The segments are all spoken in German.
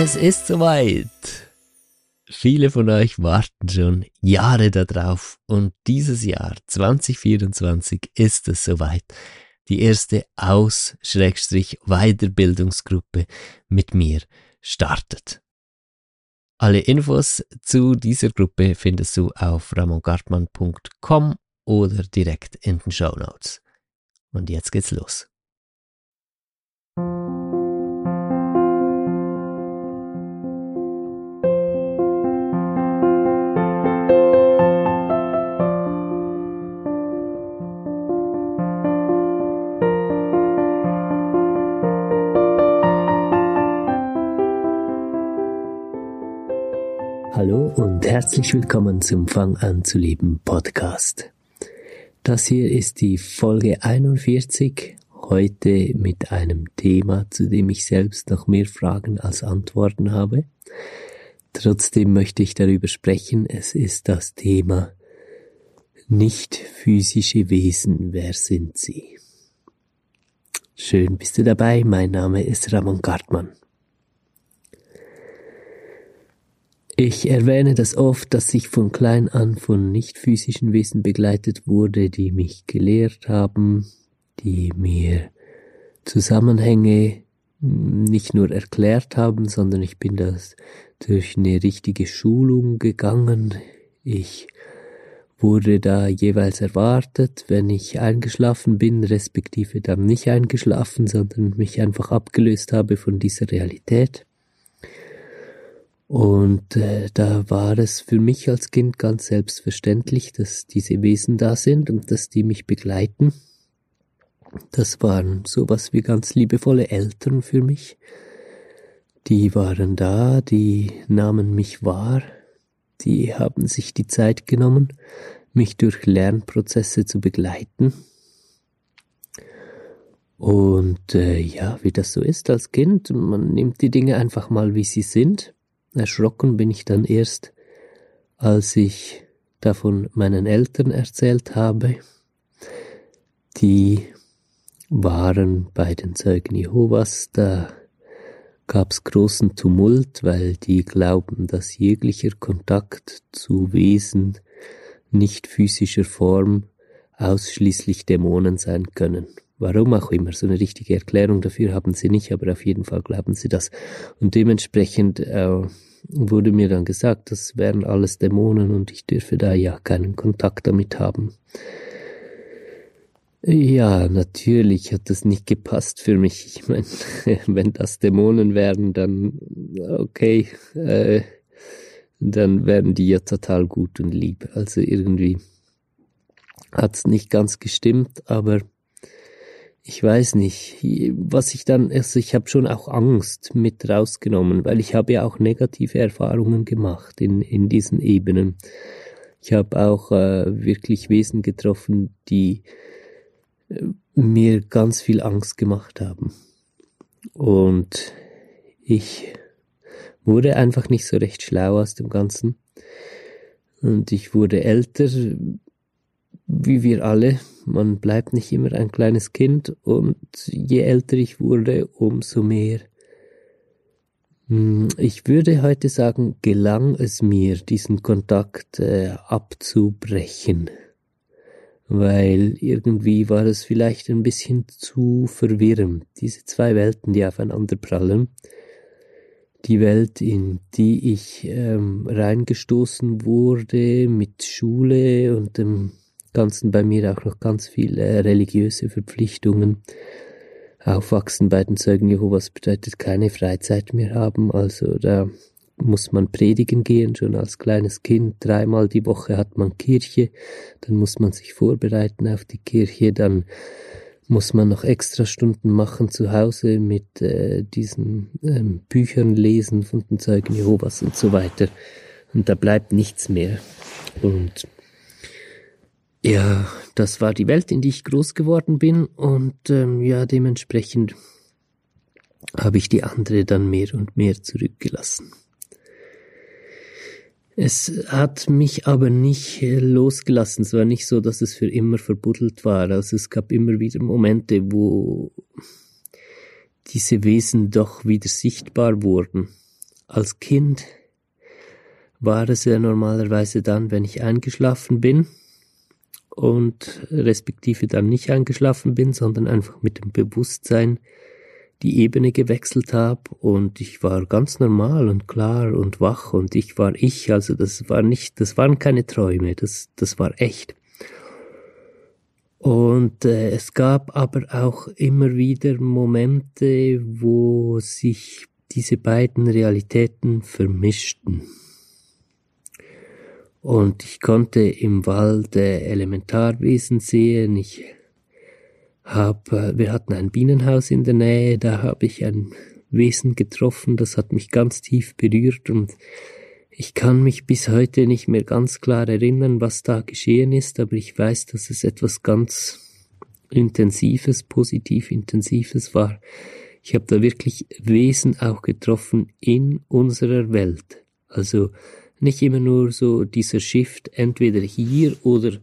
Es ist soweit. Viele von euch warten schon Jahre darauf und dieses Jahr 2024 ist es soweit. Die erste Aus-Weiterbildungsgruppe mit mir startet. Alle Infos zu dieser Gruppe findest du auf ramongartmann.com oder direkt in den Show Notes. Und jetzt geht's los. Hallo und herzlich willkommen zum Fang an zu leben Podcast. Das hier ist die Folge 41, heute mit einem Thema, zu dem ich selbst noch mehr Fragen als Antworten habe. Trotzdem möchte ich darüber sprechen. Es ist das Thema nicht physische Wesen. Wer sind sie? Schön bist du dabei. Mein Name ist Ramon Gartmann. Ich erwähne das oft, dass ich von klein an von nicht physischen Wesen begleitet wurde, die mich gelehrt haben, die mir Zusammenhänge nicht nur erklärt haben, sondern ich bin das durch eine richtige Schulung gegangen. Ich wurde da jeweils erwartet, wenn ich eingeschlafen bin, respektive dann nicht eingeschlafen, sondern mich einfach abgelöst habe von dieser Realität. Und äh, da war es für mich als Kind ganz selbstverständlich, dass diese Wesen da sind und dass die mich begleiten. Das waren sowas wie ganz liebevolle Eltern für mich. Die waren da, die nahmen mich wahr, die haben sich die Zeit genommen, mich durch Lernprozesse zu begleiten. Und äh, ja, wie das so ist als Kind, man nimmt die Dinge einfach mal, wie sie sind Erschrocken bin ich dann erst, als ich davon meinen Eltern erzählt habe. Die waren bei den Zeugen Jehovas, da gab's großen Tumult, weil die glauben, dass jeglicher Kontakt zu Wesen nicht physischer Form ausschließlich Dämonen sein können. Warum auch immer, so eine richtige Erklärung dafür haben sie nicht, aber auf jeden Fall glauben sie das. Und dementsprechend äh, wurde mir dann gesagt, das wären alles Dämonen und ich dürfe da ja keinen Kontakt damit haben. Ja, natürlich hat das nicht gepasst für mich. Ich meine, wenn das Dämonen wären, dann okay, äh, dann wären die ja total gut und lieb. Also irgendwie hat's nicht ganz gestimmt, aber ich weiß nicht, was ich dann, also ich habe schon auch Angst mit rausgenommen, weil ich habe ja auch negative Erfahrungen gemacht in, in diesen Ebenen. Ich habe auch äh, wirklich Wesen getroffen, die äh, mir ganz viel Angst gemacht haben. Und ich wurde einfach nicht so recht schlau aus dem Ganzen. Und ich wurde älter, wie wir alle, man bleibt nicht immer ein kleines Kind und je älter ich wurde, umso mehr. Hm, ich würde heute sagen, gelang es mir, diesen Kontakt äh, abzubrechen, weil irgendwie war es vielleicht ein bisschen zu verwirrend, diese zwei Welten, die aufeinander prallen. Die Welt, in die ich ähm, reingestoßen wurde mit Schule und dem Ganzen bei mir auch noch ganz viele äh, religiöse Verpflichtungen. Aufwachsen bei den Zeugen Jehovas bedeutet keine Freizeit mehr haben, also da muss man predigen gehen, schon als kleines Kind. Dreimal die Woche hat man Kirche, dann muss man sich vorbereiten auf die Kirche, dann muss man noch extra Stunden machen zu Hause mit äh, diesen ähm, Büchern lesen von den Zeugen Jehovas und so weiter. Und da bleibt nichts mehr. Und ja, das war die Welt, in die ich groß geworden bin und ähm, ja, dementsprechend habe ich die andere dann mehr und mehr zurückgelassen. Es hat mich aber nicht äh, losgelassen. Es war nicht so, dass es für immer verbuddelt war. Also es gab immer wieder Momente, wo diese Wesen doch wieder sichtbar wurden. als Kind war es ja normalerweise dann, wenn ich eingeschlafen bin und respektive dann nicht eingeschlafen bin, sondern einfach mit dem Bewusstsein die Ebene gewechselt habe und ich war ganz normal und klar und wach und ich war ich, also das war nicht, das waren keine Träume, das, das war echt. Und äh, es gab aber auch immer wieder Momente, wo sich diese beiden Realitäten vermischten. Und ich konnte im Wald äh, Elementarwesen sehen. Ich hab, äh, wir hatten ein Bienenhaus in der Nähe, da habe ich ein Wesen getroffen, das hat mich ganz tief berührt und ich kann mich bis heute nicht mehr ganz klar erinnern, was da geschehen ist, aber ich weiß, dass es etwas ganz Intensives, positiv Intensives war. Ich habe da wirklich Wesen auch getroffen in unserer Welt. Also nicht immer nur so dieser Shift entweder hier oder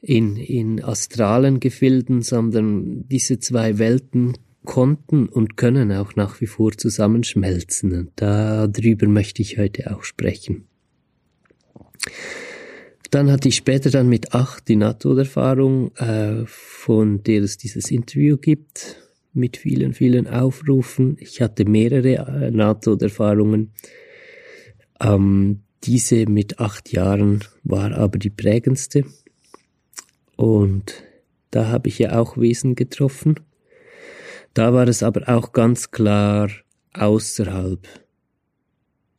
in, in astralen Gefilden, sondern diese zwei Welten konnten und können auch nach wie vor zusammenschmelzen. Und darüber möchte ich heute auch sprechen. Dann hatte ich später dann mit acht die Nahtoderfahrung, äh, von der es dieses Interview gibt, mit vielen, vielen Aufrufen. Ich hatte mehrere äh, Nahtoderfahrungen. Ähm, diese mit acht Jahren war aber die prägendste. Und da habe ich ja auch Wesen getroffen. Da war es aber auch ganz klar außerhalb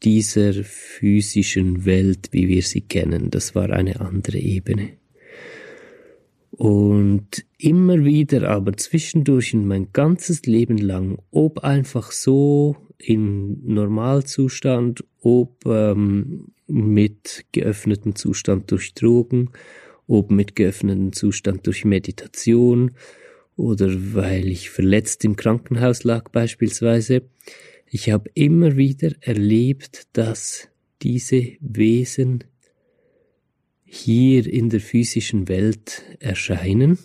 dieser physischen Welt, wie wir sie kennen. Das war eine andere Ebene. Und immer wieder, aber zwischendurch in mein ganzes Leben lang, ob einfach so in Normalzustand, ob ähm, mit geöffnetem Zustand durch Drogen, ob mit geöffnetem Zustand durch Meditation oder weil ich verletzt im Krankenhaus lag beispielsweise. Ich habe immer wieder erlebt, dass diese Wesen hier in der physischen Welt erscheinen.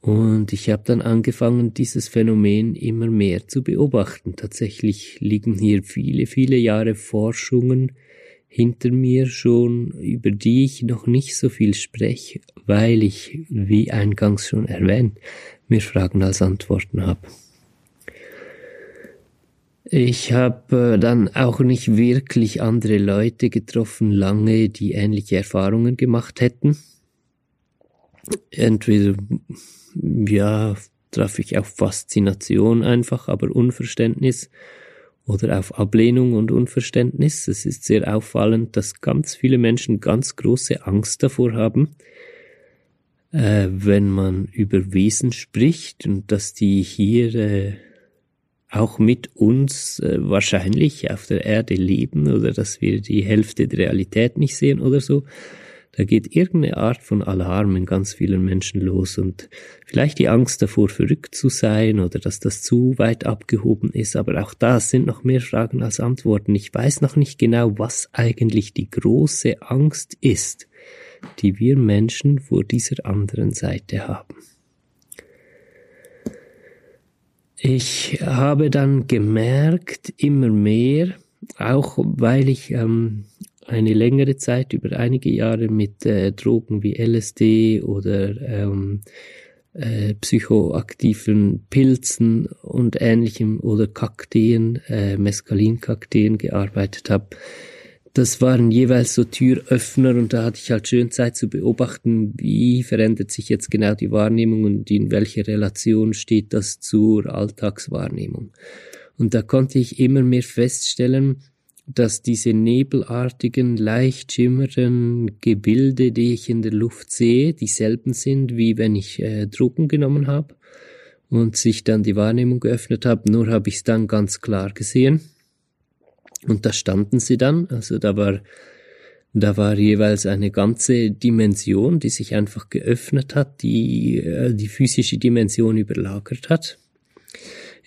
Und ich habe dann angefangen, dieses Phänomen immer mehr zu beobachten. Tatsächlich liegen hier viele, viele Jahre Forschungen hinter mir schon, über die ich noch nicht so viel spreche, weil ich, wie eingangs schon erwähnt, mir Fragen als Antworten habe. Ich habe äh, dann auch nicht wirklich andere Leute getroffen, lange, die ähnliche Erfahrungen gemacht hätten. Entweder, ja, traf ich auf Faszination einfach, aber Unverständnis oder auf Ablehnung und Unverständnis. Es ist sehr auffallend, dass ganz viele Menschen ganz große Angst davor haben, äh, wenn man über Wesen spricht und dass die hier äh, auch mit uns äh, wahrscheinlich auf der Erde leben oder dass wir die Hälfte der Realität nicht sehen oder so. Da geht irgendeine Art von Alarm in ganz vielen Menschen los und vielleicht die Angst davor, verrückt zu sein oder dass das zu weit abgehoben ist. Aber auch das sind noch mehr Fragen als Antworten. Ich weiß noch nicht genau, was eigentlich die große Angst ist, die wir Menschen vor dieser anderen Seite haben. Ich habe dann gemerkt, immer mehr, auch weil ich ähm, eine längere Zeit, über einige Jahre mit äh, Drogen wie LSD oder ähm, äh, psychoaktiven Pilzen und ähnlichem oder Kakteen, äh, Mescalinkakteen gearbeitet habe, das waren jeweils so Türöffner und da hatte ich halt schön Zeit zu beobachten, wie verändert sich jetzt genau die Wahrnehmung und in welcher Relation steht das zur Alltagswahrnehmung. Und da konnte ich immer mehr feststellen, dass diese nebelartigen, leicht schimmernden Gebilde, die ich in der Luft sehe, dieselben sind, wie wenn ich äh, Drogen genommen habe und sich dann die Wahrnehmung geöffnet habe, nur habe ich es dann ganz klar gesehen. Und da standen sie dann, also da war, da war jeweils eine ganze Dimension, die sich einfach geöffnet hat, die äh, die physische Dimension überlagert hat.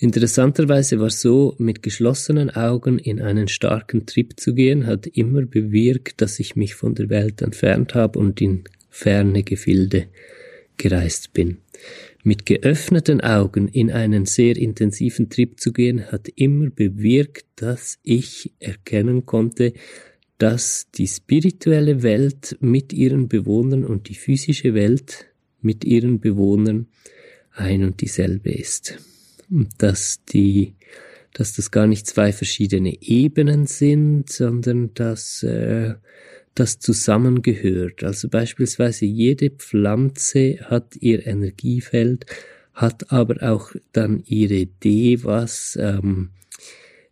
Interessanterweise war so, mit geschlossenen Augen in einen starken Trip zu gehen, hat immer bewirkt, dass ich mich von der Welt entfernt habe und in ferne Gefilde gereist bin. Mit geöffneten Augen in einen sehr intensiven Trip zu gehen, hat immer bewirkt, dass ich erkennen konnte, dass die spirituelle Welt mit ihren Bewohnern und die physische Welt mit ihren Bewohnern ein und dieselbe ist. Dass die, dass das gar nicht zwei verschiedene Ebenen sind, sondern dass äh, das zusammengehört. Also beispielsweise jede Pflanze hat ihr Energiefeld, hat aber auch dann ihre Idee, was ähm,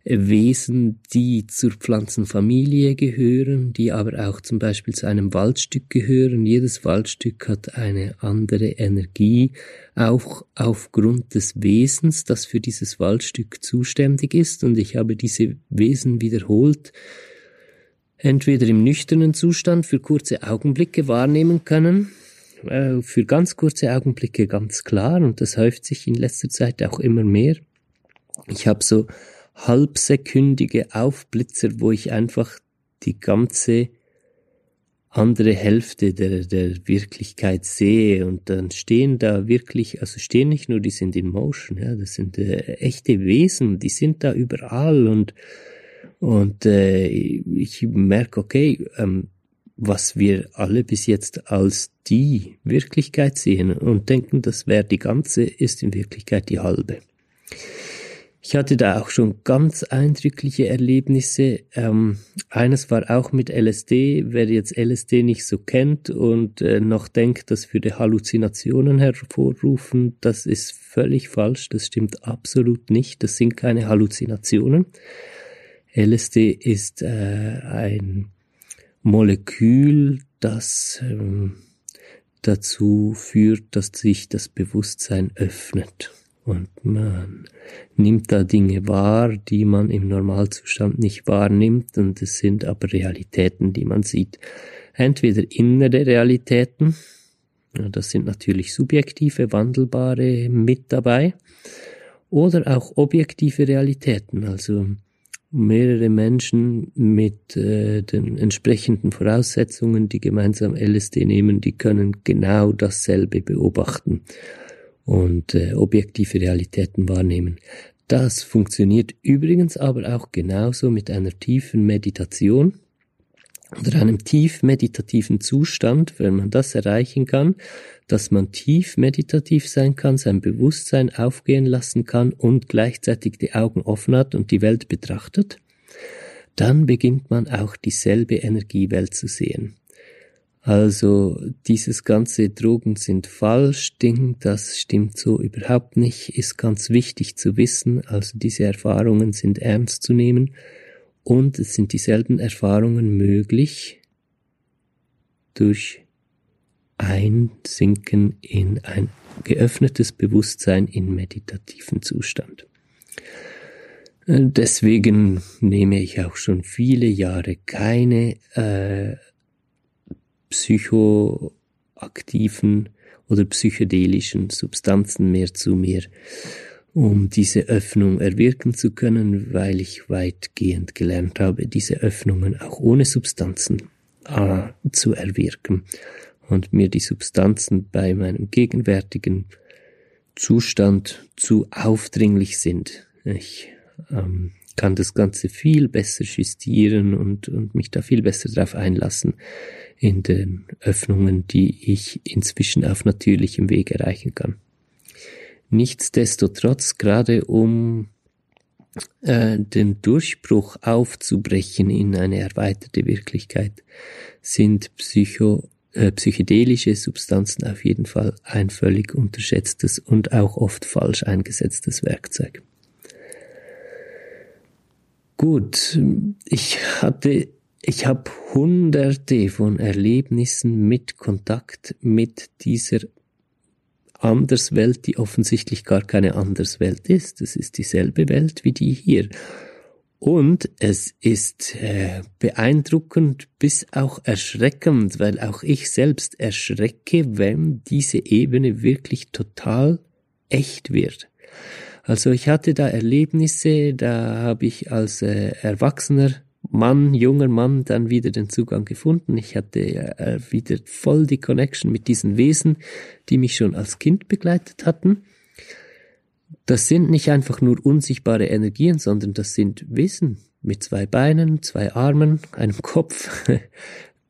Wesen, die zur Pflanzenfamilie gehören, die aber auch zum Beispiel zu einem Waldstück gehören. Jedes Waldstück hat eine andere Energie, auch aufgrund des Wesens, das für dieses Waldstück zuständig ist. Und ich habe diese Wesen wiederholt entweder im nüchternen Zustand für kurze Augenblicke wahrnehmen können, äh, für ganz kurze Augenblicke ganz klar, und das häuft sich in letzter Zeit auch immer mehr. Ich habe so halbsekündige Aufblitzer, wo ich einfach die ganze andere Hälfte der, der Wirklichkeit sehe und dann stehen da wirklich, also stehen nicht nur, die sind in Motion, ja, das sind äh, echte Wesen, die sind da überall und und äh, ich merke, okay, ähm, was wir alle bis jetzt als die Wirklichkeit sehen und denken, das wäre die ganze, ist in Wirklichkeit die halbe. Ich hatte da auch schon ganz eindrückliche Erlebnisse. Ähm, eines war auch mit LSD. Wer jetzt LSD nicht so kennt und äh, noch denkt, das würde Halluzinationen hervorrufen, das ist völlig falsch. Das stimmt absolut nicht. Das sind keine Halluzinationen. LSD ist äh, ein Molekül, das ähm, dazu führt, dass sich das Bewusstsein öffnet. Und man nimmt da Dinge wahr, die man im Normalzustand nicht wahrnimmt, und es sind aber Realitäten, die man sieht. Entweder innere Realitäten, das sind natürlich subjektive, wandelbare mit dabei, oder auch objektive Realitäten, also mehrere Menschen mit äh, den entsprechenden Voraussetzungen, die gemeinsam LSD nehmen, die können genau dasselbe beobachten und äh, objektive Realitäten wahrnehmen. Das funktioniert übrigens aber auch genauso mit einer tiefen Meditation oder einem tief meditativen Zustand, wenn man das erreichen kann, dass man tief meditativ sein kann, sein Bewusstsein aufgehen lassen kann und gleichzeitig die Augen offen hat und die Welt betrachtet, dann beginnt man auch dieselbe Energiewelt zu sehen. Also dieses ganze Drogen sind falsch, Ding, das stimmt so überhaupt nicht, ist ganz wichtig zu wissen. Also diese Erfahrungen sind ernst zu nehmen und es sind dieselben Erfahrungen möglich durch Einsinken in ein geöffnetes Bewusstsein in meditativen Zustand. Äh, deswegen nehme ich auch schon viele Jahre keine äh, psychoaktiven oder psychedelischen Substanzen mehr zu mir, um diese Öffnung erwirken zu können, weil ich weitgehend gelernt habe, diese Öffnungen auch ohne Substanzen äh, zu erwirken und mir die Substanzen bei meinem gegenwärtigen Zustand zu aufdringlich sind. Ich ähm, kann das Ganze viel besser justieren und, und mich da viel besser darauf einlassen in den Öffnungen, die ich inzwischen auf natürlichem Weg erreichen kann. Nichtsdestotrotz, gerade um äh, den Durchbruch aufzubrechen in eine erweiterte Wirklichkeit, sind Psycho äh, psychedelische Substanzen auf jeden Fall ein völlig unterschätztes und auch oft falsch eingesetztes Werkzeug. Gut, ich hatte, ich habe hunderte von Erlebnissen mit Kontakt mit dieser Anderswelt, die offensichtlich gar keine Anderswelt ist. Es ist dieselbe Welt wie die hier. Und es ist äh, beeindruckend bis auch erschreckend, weil auch ich selbst erschrecke, wenn diese Ebene wirklich total echt wird. Also ich hatte da Erlebnisse, da habe ich als äh, Erwachsener Mann, junger Mann, dann wieder den Zugang gefunden. Ich hatte äh, wieder voll die Connection mit diesen Wesen, die mich schon als Kind begleitet hatten. Das sind nicht einfach nur unsichtbare Energien, sondern das sind Wesen mit zwei Beinen, zwei Armen, einem Kopf.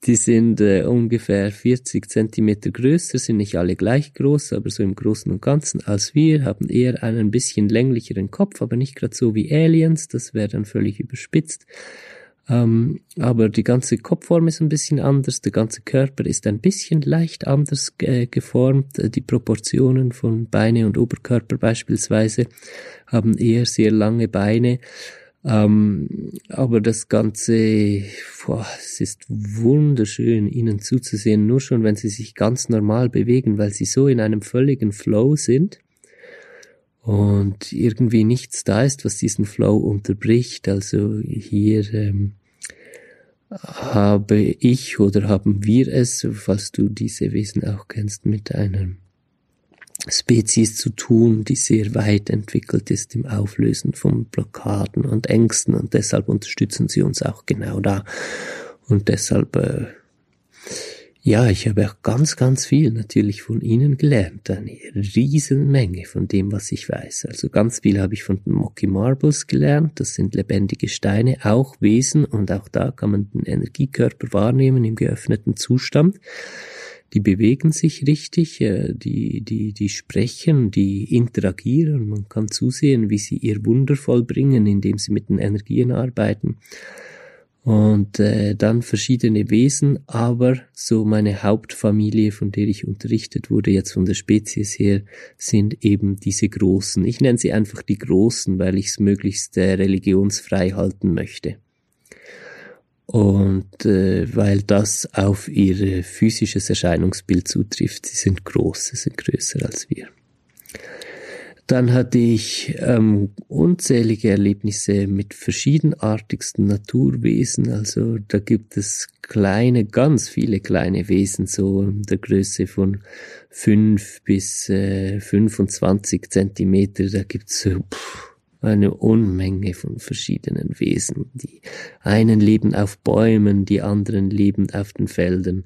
Die sind äh, ungefähr 40 Zentimeter größer, sind nicht alle gleich groß, aber so im Großen und Ganzen als wir, haben eher einen bisschen länglicheren Kopf, aber nicht gerade so wie Aliens, das wäre dann völlig überspitzt. Ähm, aber die ganze Kopfform ist ein bisschen anders, der ganze Körper ist ein bisschen leicht anders äh, geformt. Die Proportionen von Beine und Oberkörper beispielsweise haben eher sehr lange Beine. Ähm, aber das Ganze, boah, es ist wunderschön, ihnen zuzusehen, nur schon, wenn sie sich ganz normal bewegen, weil sie so in einem völligen Flow sind und irgendwie nichts da ist, was diesen Flow unterbricht. Also hier ähm, habe ich oder haben wir es, falls du diese Wesen auch kennst, mit einer Spezies zu tun, die sehr weit entwickelt ist im Auflösen von Blockaden und Ängsten und deshalb unterstützen sie uns auch genau da. Und deshalb äh, ja, ich habe auch ganz, ganz viel natürlich von Ihnen gelernt. Eine Riesenmenge von dem, was ich weiß. Also ganz viel habe ich von den Mocky Marbles gelernt. Das sind lebendige Steine, auch Wesen. Und auch da kann man den Energiekörper wahrnehmen im geöffneten Zustand. Die bewegen sich richtig, äh, die, die, die sprechen, die interagieren. Man kann zusehen, wie sie ihr Wunder vollbringen, indem sie mit den Energien arbeiten und äh, dann verschiedene Wesen, aber so meine Hauptfamilie, von der ich unterrichtet wurde, jetzt von der Spezies her, sind eben diese Großen. Ich nenne sie einfach die Großen, weil ich es möglichst äh, religionsfrei halten möchte. Und äh, weil das auf ihr physisches Erscheinungsbild zutrifft, sie sind groß, sie sind größer als wir. Dann hatte ich ähm, unzählige Erlebnisse mit verschiedenartigsten Naturwesen. Also da gibt es kleine, ganz viele kleine Wesen, so der Größe von fünf bis äh, 25 Zentimeter. Da gibt's so eine Unmenge von verschiedenen Wesen. Die einen leben auf Bäumen, die anderen leben auf den Feldern.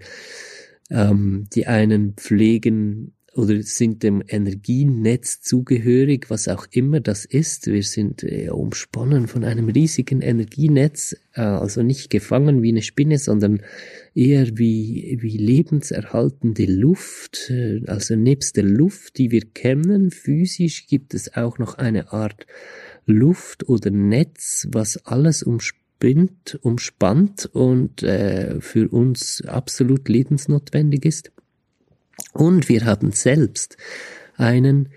Ähm, die einen pflegen oder sind dem Energienetz zugehörig, was auch immer das ist. Wir sind äh, umsponnen von einem riesigen Energienetz, äh, also nicht gefangen wie eine Spinne, sondern eher wie, wie lebenserhaltende Luft. Äh, also nebst der Luft, die wir kennen, physisch gibt es auch noch eine Art Luft oder Netz, was alles umspinnt, umspannt und äh, für uns absolut lebensnotwendig ist. Und wir haben selbst einen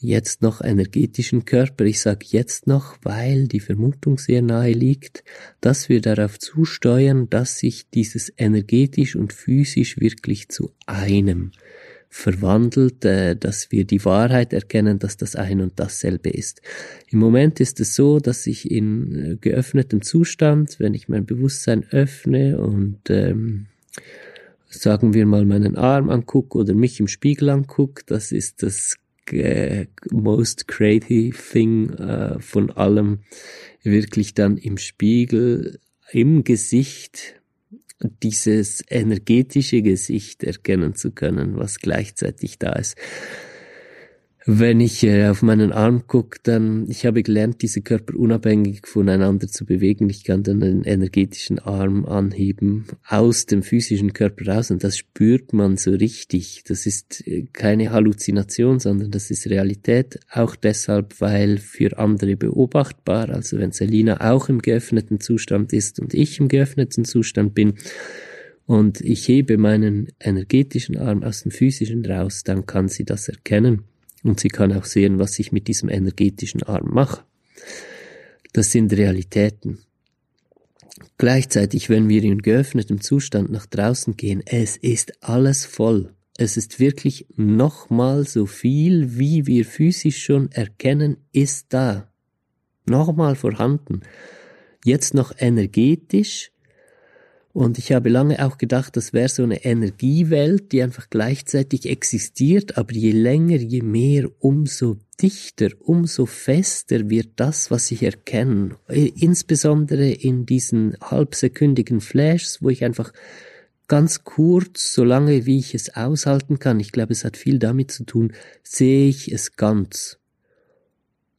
jetzt noch energetischen Körper. Ich sage jetzt noch, weil die Vermutung sehr nahe liegt, dass wir darauf zusteuern, dass sich dieses energetisch und physisch wirklich zu einem verwandelt, äh, dass wir die Wahrheit erkennen, dass das ein und dasselbe ist. Im Moment ist es so, dass ich in äh, geöffnetem Zustand, wenn ich mein Bewusstsein öffne und ähm, sagen wir mal, meinen Arm angucke oder mich im Spiegel angucke, das ist das äh, most creative thing äh, von allem, wirklich dann im Spiegel, im Gesicht dieses energetische Gesicht erkennen zu können, was gleichzeitig da ist. Wenn ich äh, auf meinen Arm gucke, dann, ich habe gelernt, diese Körper unabhängig voneinander zu bewegen. Ich kann dann einen energetischen Arm anheben aus dem physischen Körper raus und das spürt man so richtig. Das ist äh, keine Halluzination, sondern das ist Realität. Auch deshalb, weil für andere beobachtbar, also wenn Selina auch im geöffneten Zustand ist und ich im geöffneten Zustand bin, und ich hebe meinen energetischen Arm aus dem physischen raus, dann kann sie das erkennen. Und sie kann auch sehen, was ich mit diesem energetischen Arm mache. Das sind Realitäten. Gleichzeitig, wenn wir in geöffnetem Zustand nach draußen gehen, es ist alles voll. Es ist wirklich nochmal so viel, wie wir physisch schon erkennen, ist da. Nochmal vorhanden. Jetzt noch energetisch Und ich habe lange auch gedacht, das wäre so eine Energiewelt, die einfach gleichzeitig existiert, aber je länger, je mehr, umso dichter, umso fester wird das, was ich erkenne. Insbesondere in diesen halbsekündigen Flashs, wo ich einfach ganz kurz, so lange wie ich es aushalten kann, ich glaube, es hat viel damit zu tun, sehe ich es ganz.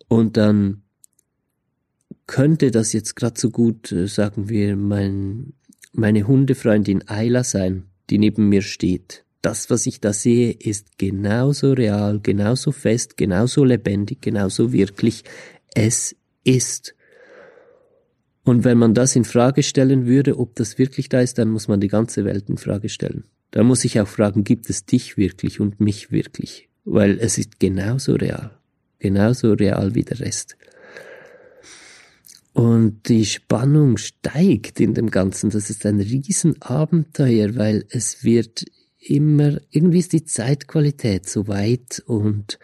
Und dann könnte das jetzt gerade so gut, äh, sagen wir, mein meine Hundefreundin Ayla sein, die neben mir steht. Das, was ich da sehe, ist genauso real, genauso fest, genauso lebendig, genauso wirklich. Es ist. Und wenn man das in Frage stellen würde, ob das wirklich da ist, dann muss man die ganze Welt in Frage stellen. Da muss ich auch fragen, gibt es dich wirklich und mich wirklich? Weil es ist genauso real. Genauso real wie der Rest. Und die Spannung steigt in dem Ganzen. Das ist ein Riesenabenteuer, weil es wird immer, irgendwie ist die Zeitqualität so weit und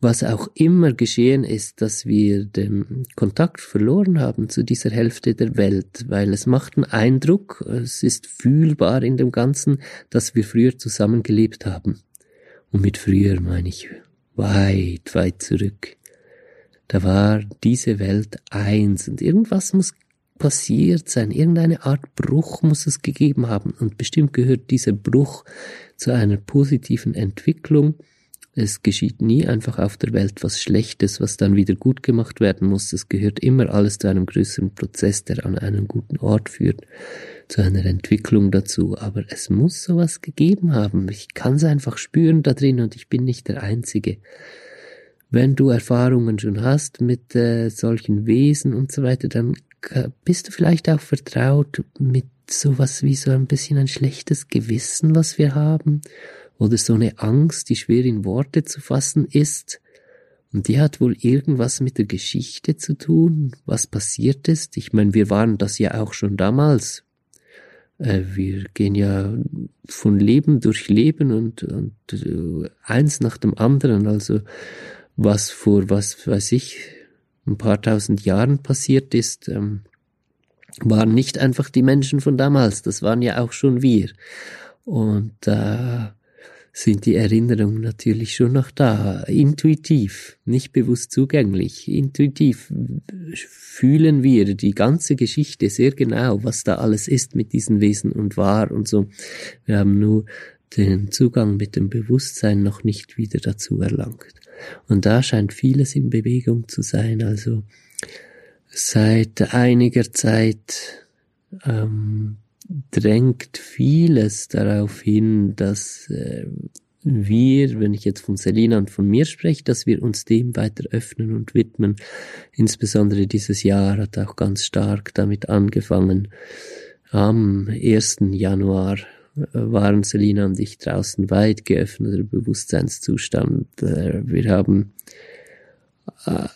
was auch immer geschehen ist, dass wir den Kontakt verloren haben zu dieser Hälfte der Welt, weil es macht einen Eindruck, es ist fühlbar in dem Ganzen, dass wir früher zusammengelebt haben. Und mit früher meine ich weit, weit zurück. Da war diese Welt eins und irgendwas muss passiert sein, irgendeine Art Bruch muss es gegeben haben und bestimmt gehört dieser Bruch zu einer positiven Entwicklung. Es geschieht nie einfach auf der Welt was Schlechtes, was dann wieder gut gemacht werden muss. Es gehört immer alles zu einem größeren Prozess, der an einen guten Ort führt, zu einer Entwicklung dazu. Aber es muss sowas gegeben haben. Ich kann es einfach spüren da drin und ich bin nicht der Einzige wenn du Erfahrungen schon hast mit äh, solchen Wesen und so weiter, dann bist du vielleicht auch vertraut mit sowas wie so ein bisschen ein schlechtes Gewissen, was wir haben, oder so eine Angst, die schwer in Worte zu fassen ist. Und die hat wohl irgendwas mit der Geschichte zu tun, was passiert ist. Ich meine, wir waren das ja auch schon damals. Äh, wir gehen ja von Leben durch Leben und, und äh, eins nach dem anderen. Also was vor, was weiß ich, ein paar tausend Jahren passiert ist, ähm, waren nicht einfach die Menschen von damals, das waren ja auch schon wir. Und da äh, sind die Erinnerungen natürlich schon noch da, intuitiv, nicht bewusst zugänglich, intuitiv fühlen wir die ganze Geschichte sehr genau, was da alles ist mit diesen Wesen und war und so. Wir haben nur den Zugang mit dem Bewusstsein noch nicht wieder dazu erlangt. Und da scheint vieles in Bewegung zu sein. Also seit einiger Zeit ähm, drängt vieles darauf hin, dass äh, wir, wenn ich jetzt von Selina und von mir spreche, dass wir uns dem weiter öffnen und widmen. Insbesondere dieses Jahr hat auch ganz stark damit angefangen. Am 1. Januar waren Selina und ich draußen weit geöffneter Bewusstseinszustand. Äh, wir haben äh,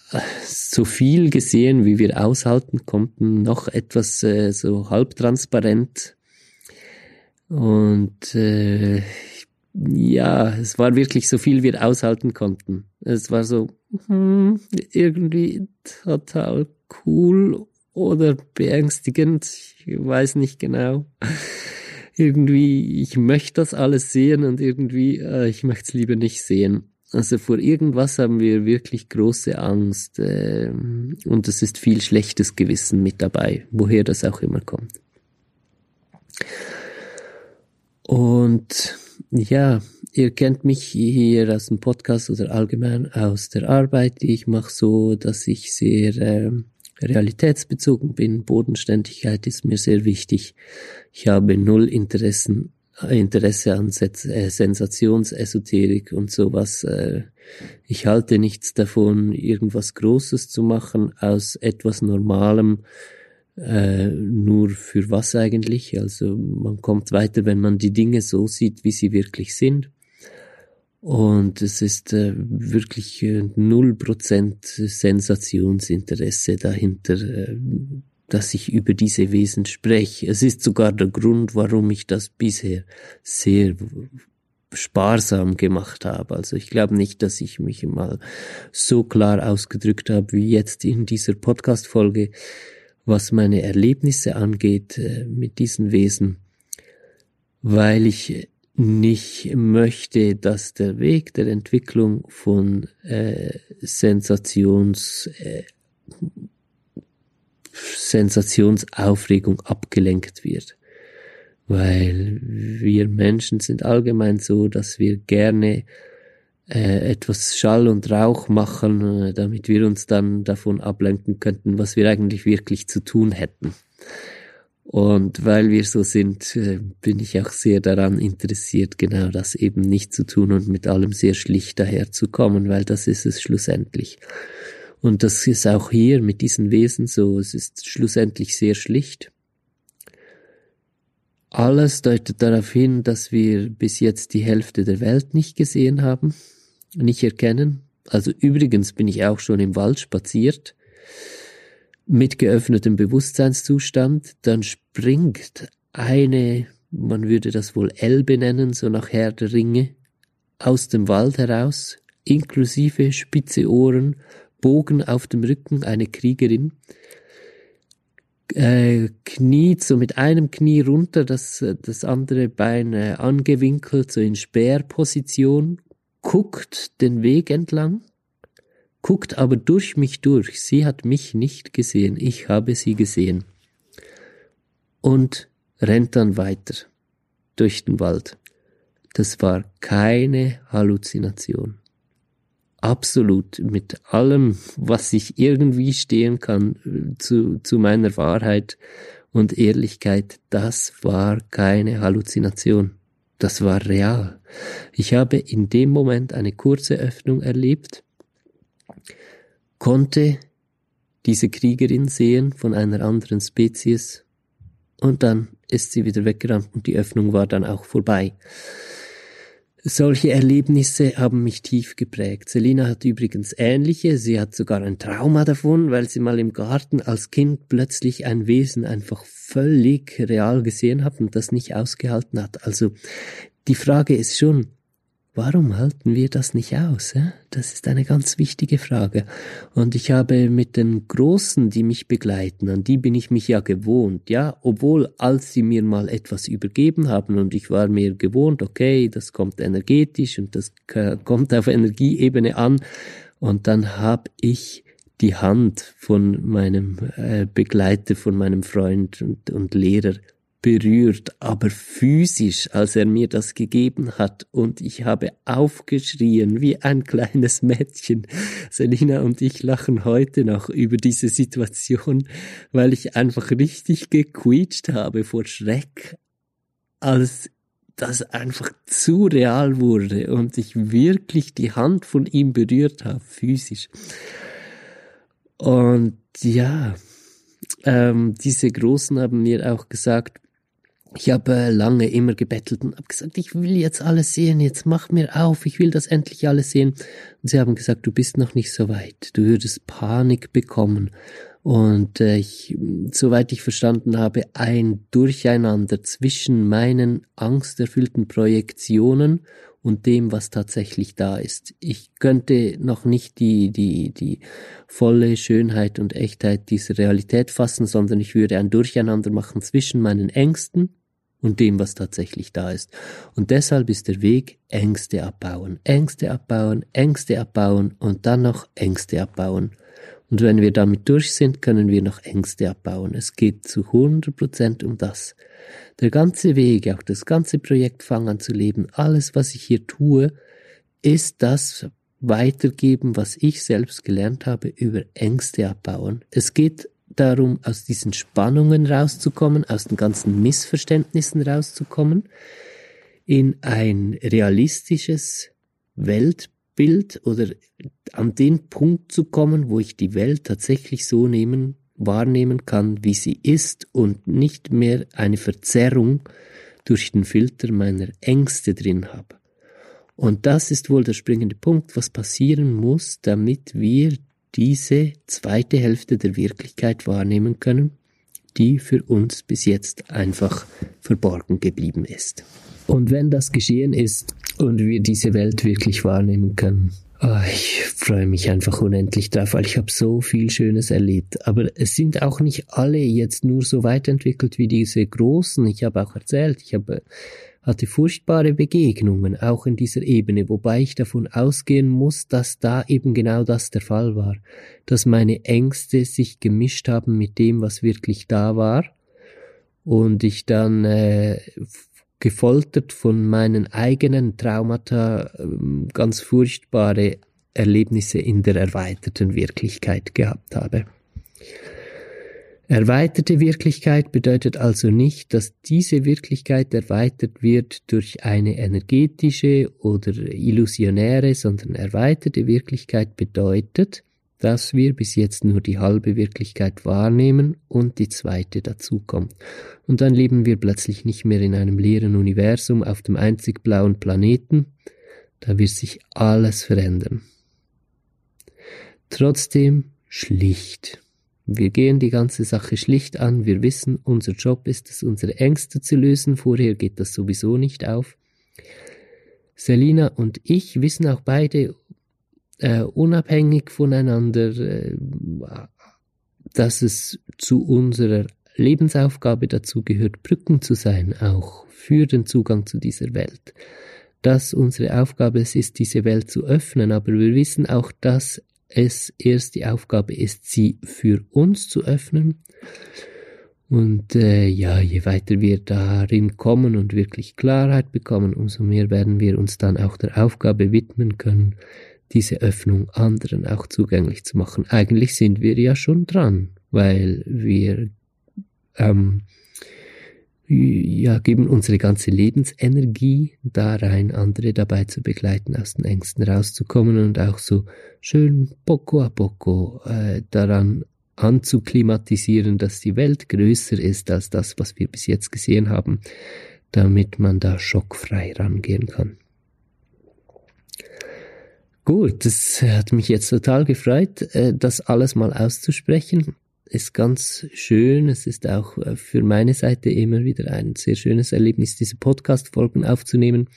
so viel gesehen, wie wir aushalten konnten, noch etwas äh, so halbtransparent. Und äh, ja, es war wirklich so viel, wie wir aushalten konnten. Es war so hm, irgendwie total cool oder beängstigend. Ich weiß nicht genau irgendwie, ich möchte das alles sehen und irgendwie, äh, ich möchte es lieber nicht sehen. Also vor irgendwas haben wir wirklich große Angst äh, und es ist viel schlechtes Gewissen mit dabei, woher das auch immer kommt. Und ja, ihr kennt mich hier aus dem Podcast oder allgemein aus der Arbeit, die ich mache so, dass ich sehr äh, realitätsbezogen bin. Bodenständigkeit ist mir sehr wichtig. Ich habe null Interessen, Interesse an äh, Sensationsesoterik und sowas. Äh, ich halte nichts davon, irgendwas Großes zu machen aus etwas Normalem. Äh, nur für was eigentlich? Also man kommt weiter, wenn man die Dinge so sieht, wie sie wirklich sind. Und es ist äh, wirklich null äh, Prozent Sensationsinteresse dahinter, äh, dass ich über diese Wesen spreche. Es ist sogar der Grund, warum ich das bisher sehr sparsam gemacht habe. Also ich glaube nicht, dass ich mich mal so klar ausgedrückt habe wie jetzt in dieser Podcast-Folge. was meine Erlebnisse angeht äh, mit diesen Wesen, weil ich nicht möchte, dass der Weg der Entwicklung von äh, Sensations äh, Sensationsaufregung abgelenkt wird. Weil wir Menschen sind allgemein so, dass wir gerne äh, etwas Schall und Rauch machen, äh, damit wir uns dann davon ablenken könnten, was wir eigentlich wirklich zu tun hätten. Und weil wir so sind, äh, bin ich auch sehr daran interessiert, genau das eben nicht zu tun und mit allem sehr schlicht daherzukommen, weil das ist es schlussendlich. Und das ist auch hier mit diesen Wesen so, es ist schlussendlich sehr schlicht. Alles deutet darauf hin, dass wir bis jetzt die Hälfte der Welt nicht gesehen haben, nicht erkennen. Also übrigens bin ich auch schon im Wald spaziert mit geöffnetem Bewusstseinszustand, dann springt eine, man würde das wohl Elbe nennen, so nach Herr der Ringe, aus dem Wald heraus, inklusive spitze Ohren, Bogen auf dem Rücken, eine Kriegerin, äh, kniet so mit einem Knie runter, das, das andere Bein äh, angewinkelt, so in Speerposition, guckt den Weg entlang guckt aber durch mich durch. Sie hat mich nicht gesehen, ich habe sie gesehen. Und rennt dann weiter durch den Wald. Das war keine Halluzination. Absolut mit allem, was ich irgendwie stehen kann zu, zu meiner Wahrheit und Ehrlichkeit, das war keine Halluzination. Das war real. Ich habe in dem Moment eine kurze Öffnung erlebt konnte diese Kriegerin sehen von einer anderen Spezies und dann ist sie wieder weggerannt und die Öffnung war dann auch vorbei. Solche Erlebnisse haben mich tief geprägt. Selina hat übrigens ähnliche. Sie hat sogar ein Trauma davon, weil sie mal im Garten als Kind plötzlich ein Wesen einfach völlig real gesehen hat und das nicht ausgehalten hat. Also die Frage ist schon, Warum halten wir das nicht aus? Das ist eine ganz wichtige Frage. Und ich habe mit den Großen, die mich begleiten, an die bin ich mich ja gewohnt, ja, obwohl als sie mir mal etwas übergeben haben und ich war mir gewohnt, okay, das kommt energetisch und das kommt auf Energieebene an und dann habe ich die Hand von meinem äh, Begleiter, von meinem Freund und, und Lehrer berührt, aber physisch, als er mir das gegeben hat und ich habe aufgeschrien wie ein kleines Mädchen. Selina und ich lachen heute noch über diese Situation, weil ich einfach richtig gequietscht habe vor Schreck, als das einfach zu real wurde und ich wirklich die Hand von ihm berührt habe, physisch. Und ja, ähm, diese Großen haben mir auch gesagt, ich habe äh, lange immer gebettelt und habe gesagt, ich will jetzt alles sehen, jetzt mach mir auf, ich will das endlich alles sehen. Und sie haben gesagt, du bist noch nicht so weit, du würdest Panik bekommen. Und äh, ich, soweit ich verstanden habe, ein Durcheinander zwischen meinen angsterfüllten Projektionen und dem, was tatsächlich da ist. Ich könnte noch nicht die, die, die volle Schönheit und Echtheit dieser Realität fassen, sondern ich würde ein Durcheinander machen zwischen meinen Ängsten und dem, was tatsächlich da ist. Und deshalb ist der Weg Ängste abbauen, Ängste abbauen, Ängste abbauen und dann noch Ängste abbauen. Und wenn wir damit durch sind, können wir noch Ängste abbauen. Es geht zu 100 Prozent um das. Der ganze Weg, auch das ganze Projekt Fang an zu leben, alles, was ich hier tue, ist das Weitergeben, was ich selbst gelernt habe über Ängste abbauen. Es geht darum, aus diesen Spannungen rauszukommen, aus den ganzen Missverständnissen rauszukommen, in ein realistisches Weltbild oder an den Punkt zu kommen, wo ich die Welt tatsächlich so nehmen, wahrnehmen kann, wie sie ist und nicht mehr eine Verzerrung durch den Filter meiner Ängste drin habe. Und das ist wohl der springende Punkt, was passieren muss, damit wir diese zweite Hälfte der Wirklichkeit wahrnehmen können, die für uns bis jetzt einfach verborgen geblieben ist. Und wenn das geschehen ist und wir diese Welt wirklich wahrnehmen können, Oh, ich freue mich einfach unendlich drauf, weil ich habe so viel Schönes erlebt. Aber es sind auch nicht alle jetzt nur so weiterentwickelt wie diese Großen. Ich habe auch erzählt, ich habe, hatte furchtbare Begegnungen auch in dieser Ebene, wobei ich davon ausgehen muss, dass da eben genau das der Fall war, dass meine Ängste sich gemischt haben mit dem, was wirklich da war und ich dann äh, gefoltert von meinen eigenen Traumata ähm, ganz furchtbare Erlebnisse in der erweiterten Wirklichkeit gehabt habe. Erweiterte Wirklichkeit bedeutet also nicht, dass diese Wirklichkeit erweitert wird durch eine energetische oder illusionäre, sondern erweiterte Wirklichkeit bedeutet, dass wir bis jetzt nur die halbe Wirklichkeit wahrnehmen und die zweite dazukommt. Und dann leben wir plötzlich nicht mehr in einem leeren Universum auf dem einzig blauen Planeten, da wird sich alles verändern. Trotzdem schlicht. Wir gehen die ganze Sache schlicht an, wir wissen, unser Job ist es, unsere Ängste zu lösen, vorher geht das sowieso nicht auf. Selina und ich wissen auch beide, äh, unabhängig voneinander, äh, dass es zu unserer Lebensaufgabe dazu gehört, Brücken zu sein, auch für den Zugang zu dieser Welt. Dass unsere Aufgabe es ist, diese Welt zu öffnen, aber wir wissen auch, dass es erst die Aufgabe ist, sie für uns zu öffnen. Und äh, ja, je weiter wir darin kommen und wirklich Klarheit bekommen, umso mehr werden wir uns dann auch der Aufgabe widmen können, diese Öffnung anderen auch zugänglich zu machen. Eigentlich sind wir ja schon dran, weil wir ähm, ja, geben unsere ganze Lebensenergie da rein, andere dabei zu begleiten, aus den Ängsten rauszukommen und auch so schön poco a poco äh, daran anzuklimatisieren, dass die Welt größer ist als das, was wir bis jetzt gesehen haben, damit man da schockfrei rangehen kann. Gut, das hat mich jetzt total gefreut, äh, das alles mal auszusprechen. Ist ganz schön. Es ist auch äh, für meine Seite immer wieder ein sehr schönes Erlebnis, diese Podcast-Folgen aufzunehmen,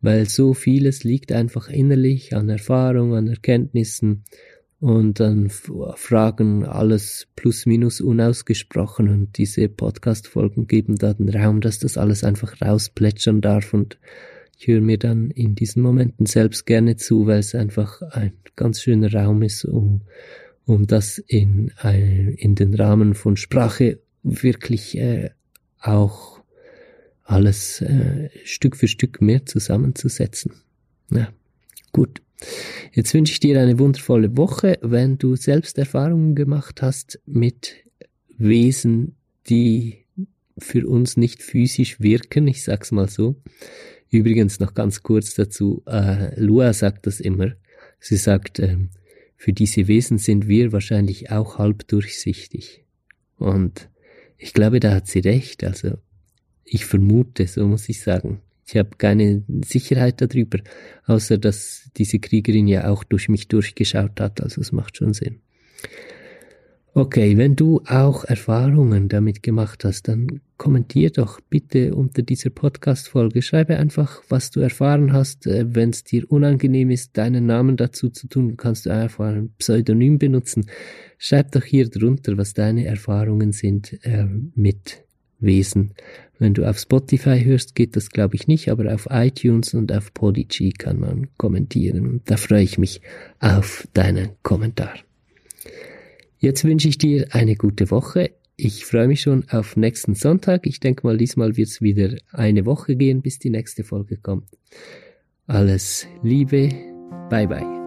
weil so vieles liegt einfach innerlich an Erfahrung, an Erkenntnissen und an Fragen, alles plus minus unausgesprochen und diese Podcast-Folgen geben da den Raum, dass das alles einfach rausplätschern darf und ich höre mir dann in diesen Momenten selbst gerne zu, weil es einfach ein ganz schöner Raum ist, um, um das in, ein, in den Rahmen von Sprache wirklich äh, auch alles äh, Stück für Stück mehr zusammenzusetzen. Ja, gut. Jetzt wünsche ich dir eine wundervolle Woche, wenn du selbst Erfahrungen gemacht hast mit Wesen, die für uns nicht physisch wirken, ich sag's mal so, Übrigens noch ganz kurz dazu, äh, Lua sagt das immer. Sie sagt, ähm, für diese Wesen sind wir wahrscheinlich auch halb durchsichtig. Und ich glaube, da hat sie recht. Also ich vermute, so muss ich sagen. Ich habe keine Sicherheit darüber, außer dass diese Kriegerin ja auch durch mich durchgeschaut hat. Also es macht schon Sinn. Okay, wenn du auch Erfahrungen damit gemacht hast, dann kommentier doch bitte unter dieser Podcast-Folge. Schreibe einfach, was du erfahren hast. Äh, wenn es dir unangenehm ist, deinen Namen dazu zu tun, kannst du einfach ein Pseudonym benutzen. Schreib doch hier drunter, was deine Erfahrungen sind äh, mit Wesen. Wenn du auf Spotify hörst, geht das glaube ich nicht, aber auf iTunes und auf Podigy kann man kommentieren. Da freue ich mich auf deinen Kommentar. Jetzt wünsche ich dir eine gute Woche. Ich freue mich schon auf nächsten Sonntag. Ich denke mal, diesmal wird es wieder eine Woche gehen, bis die nächste Folge kommt. Alles Liebe. Bye bye.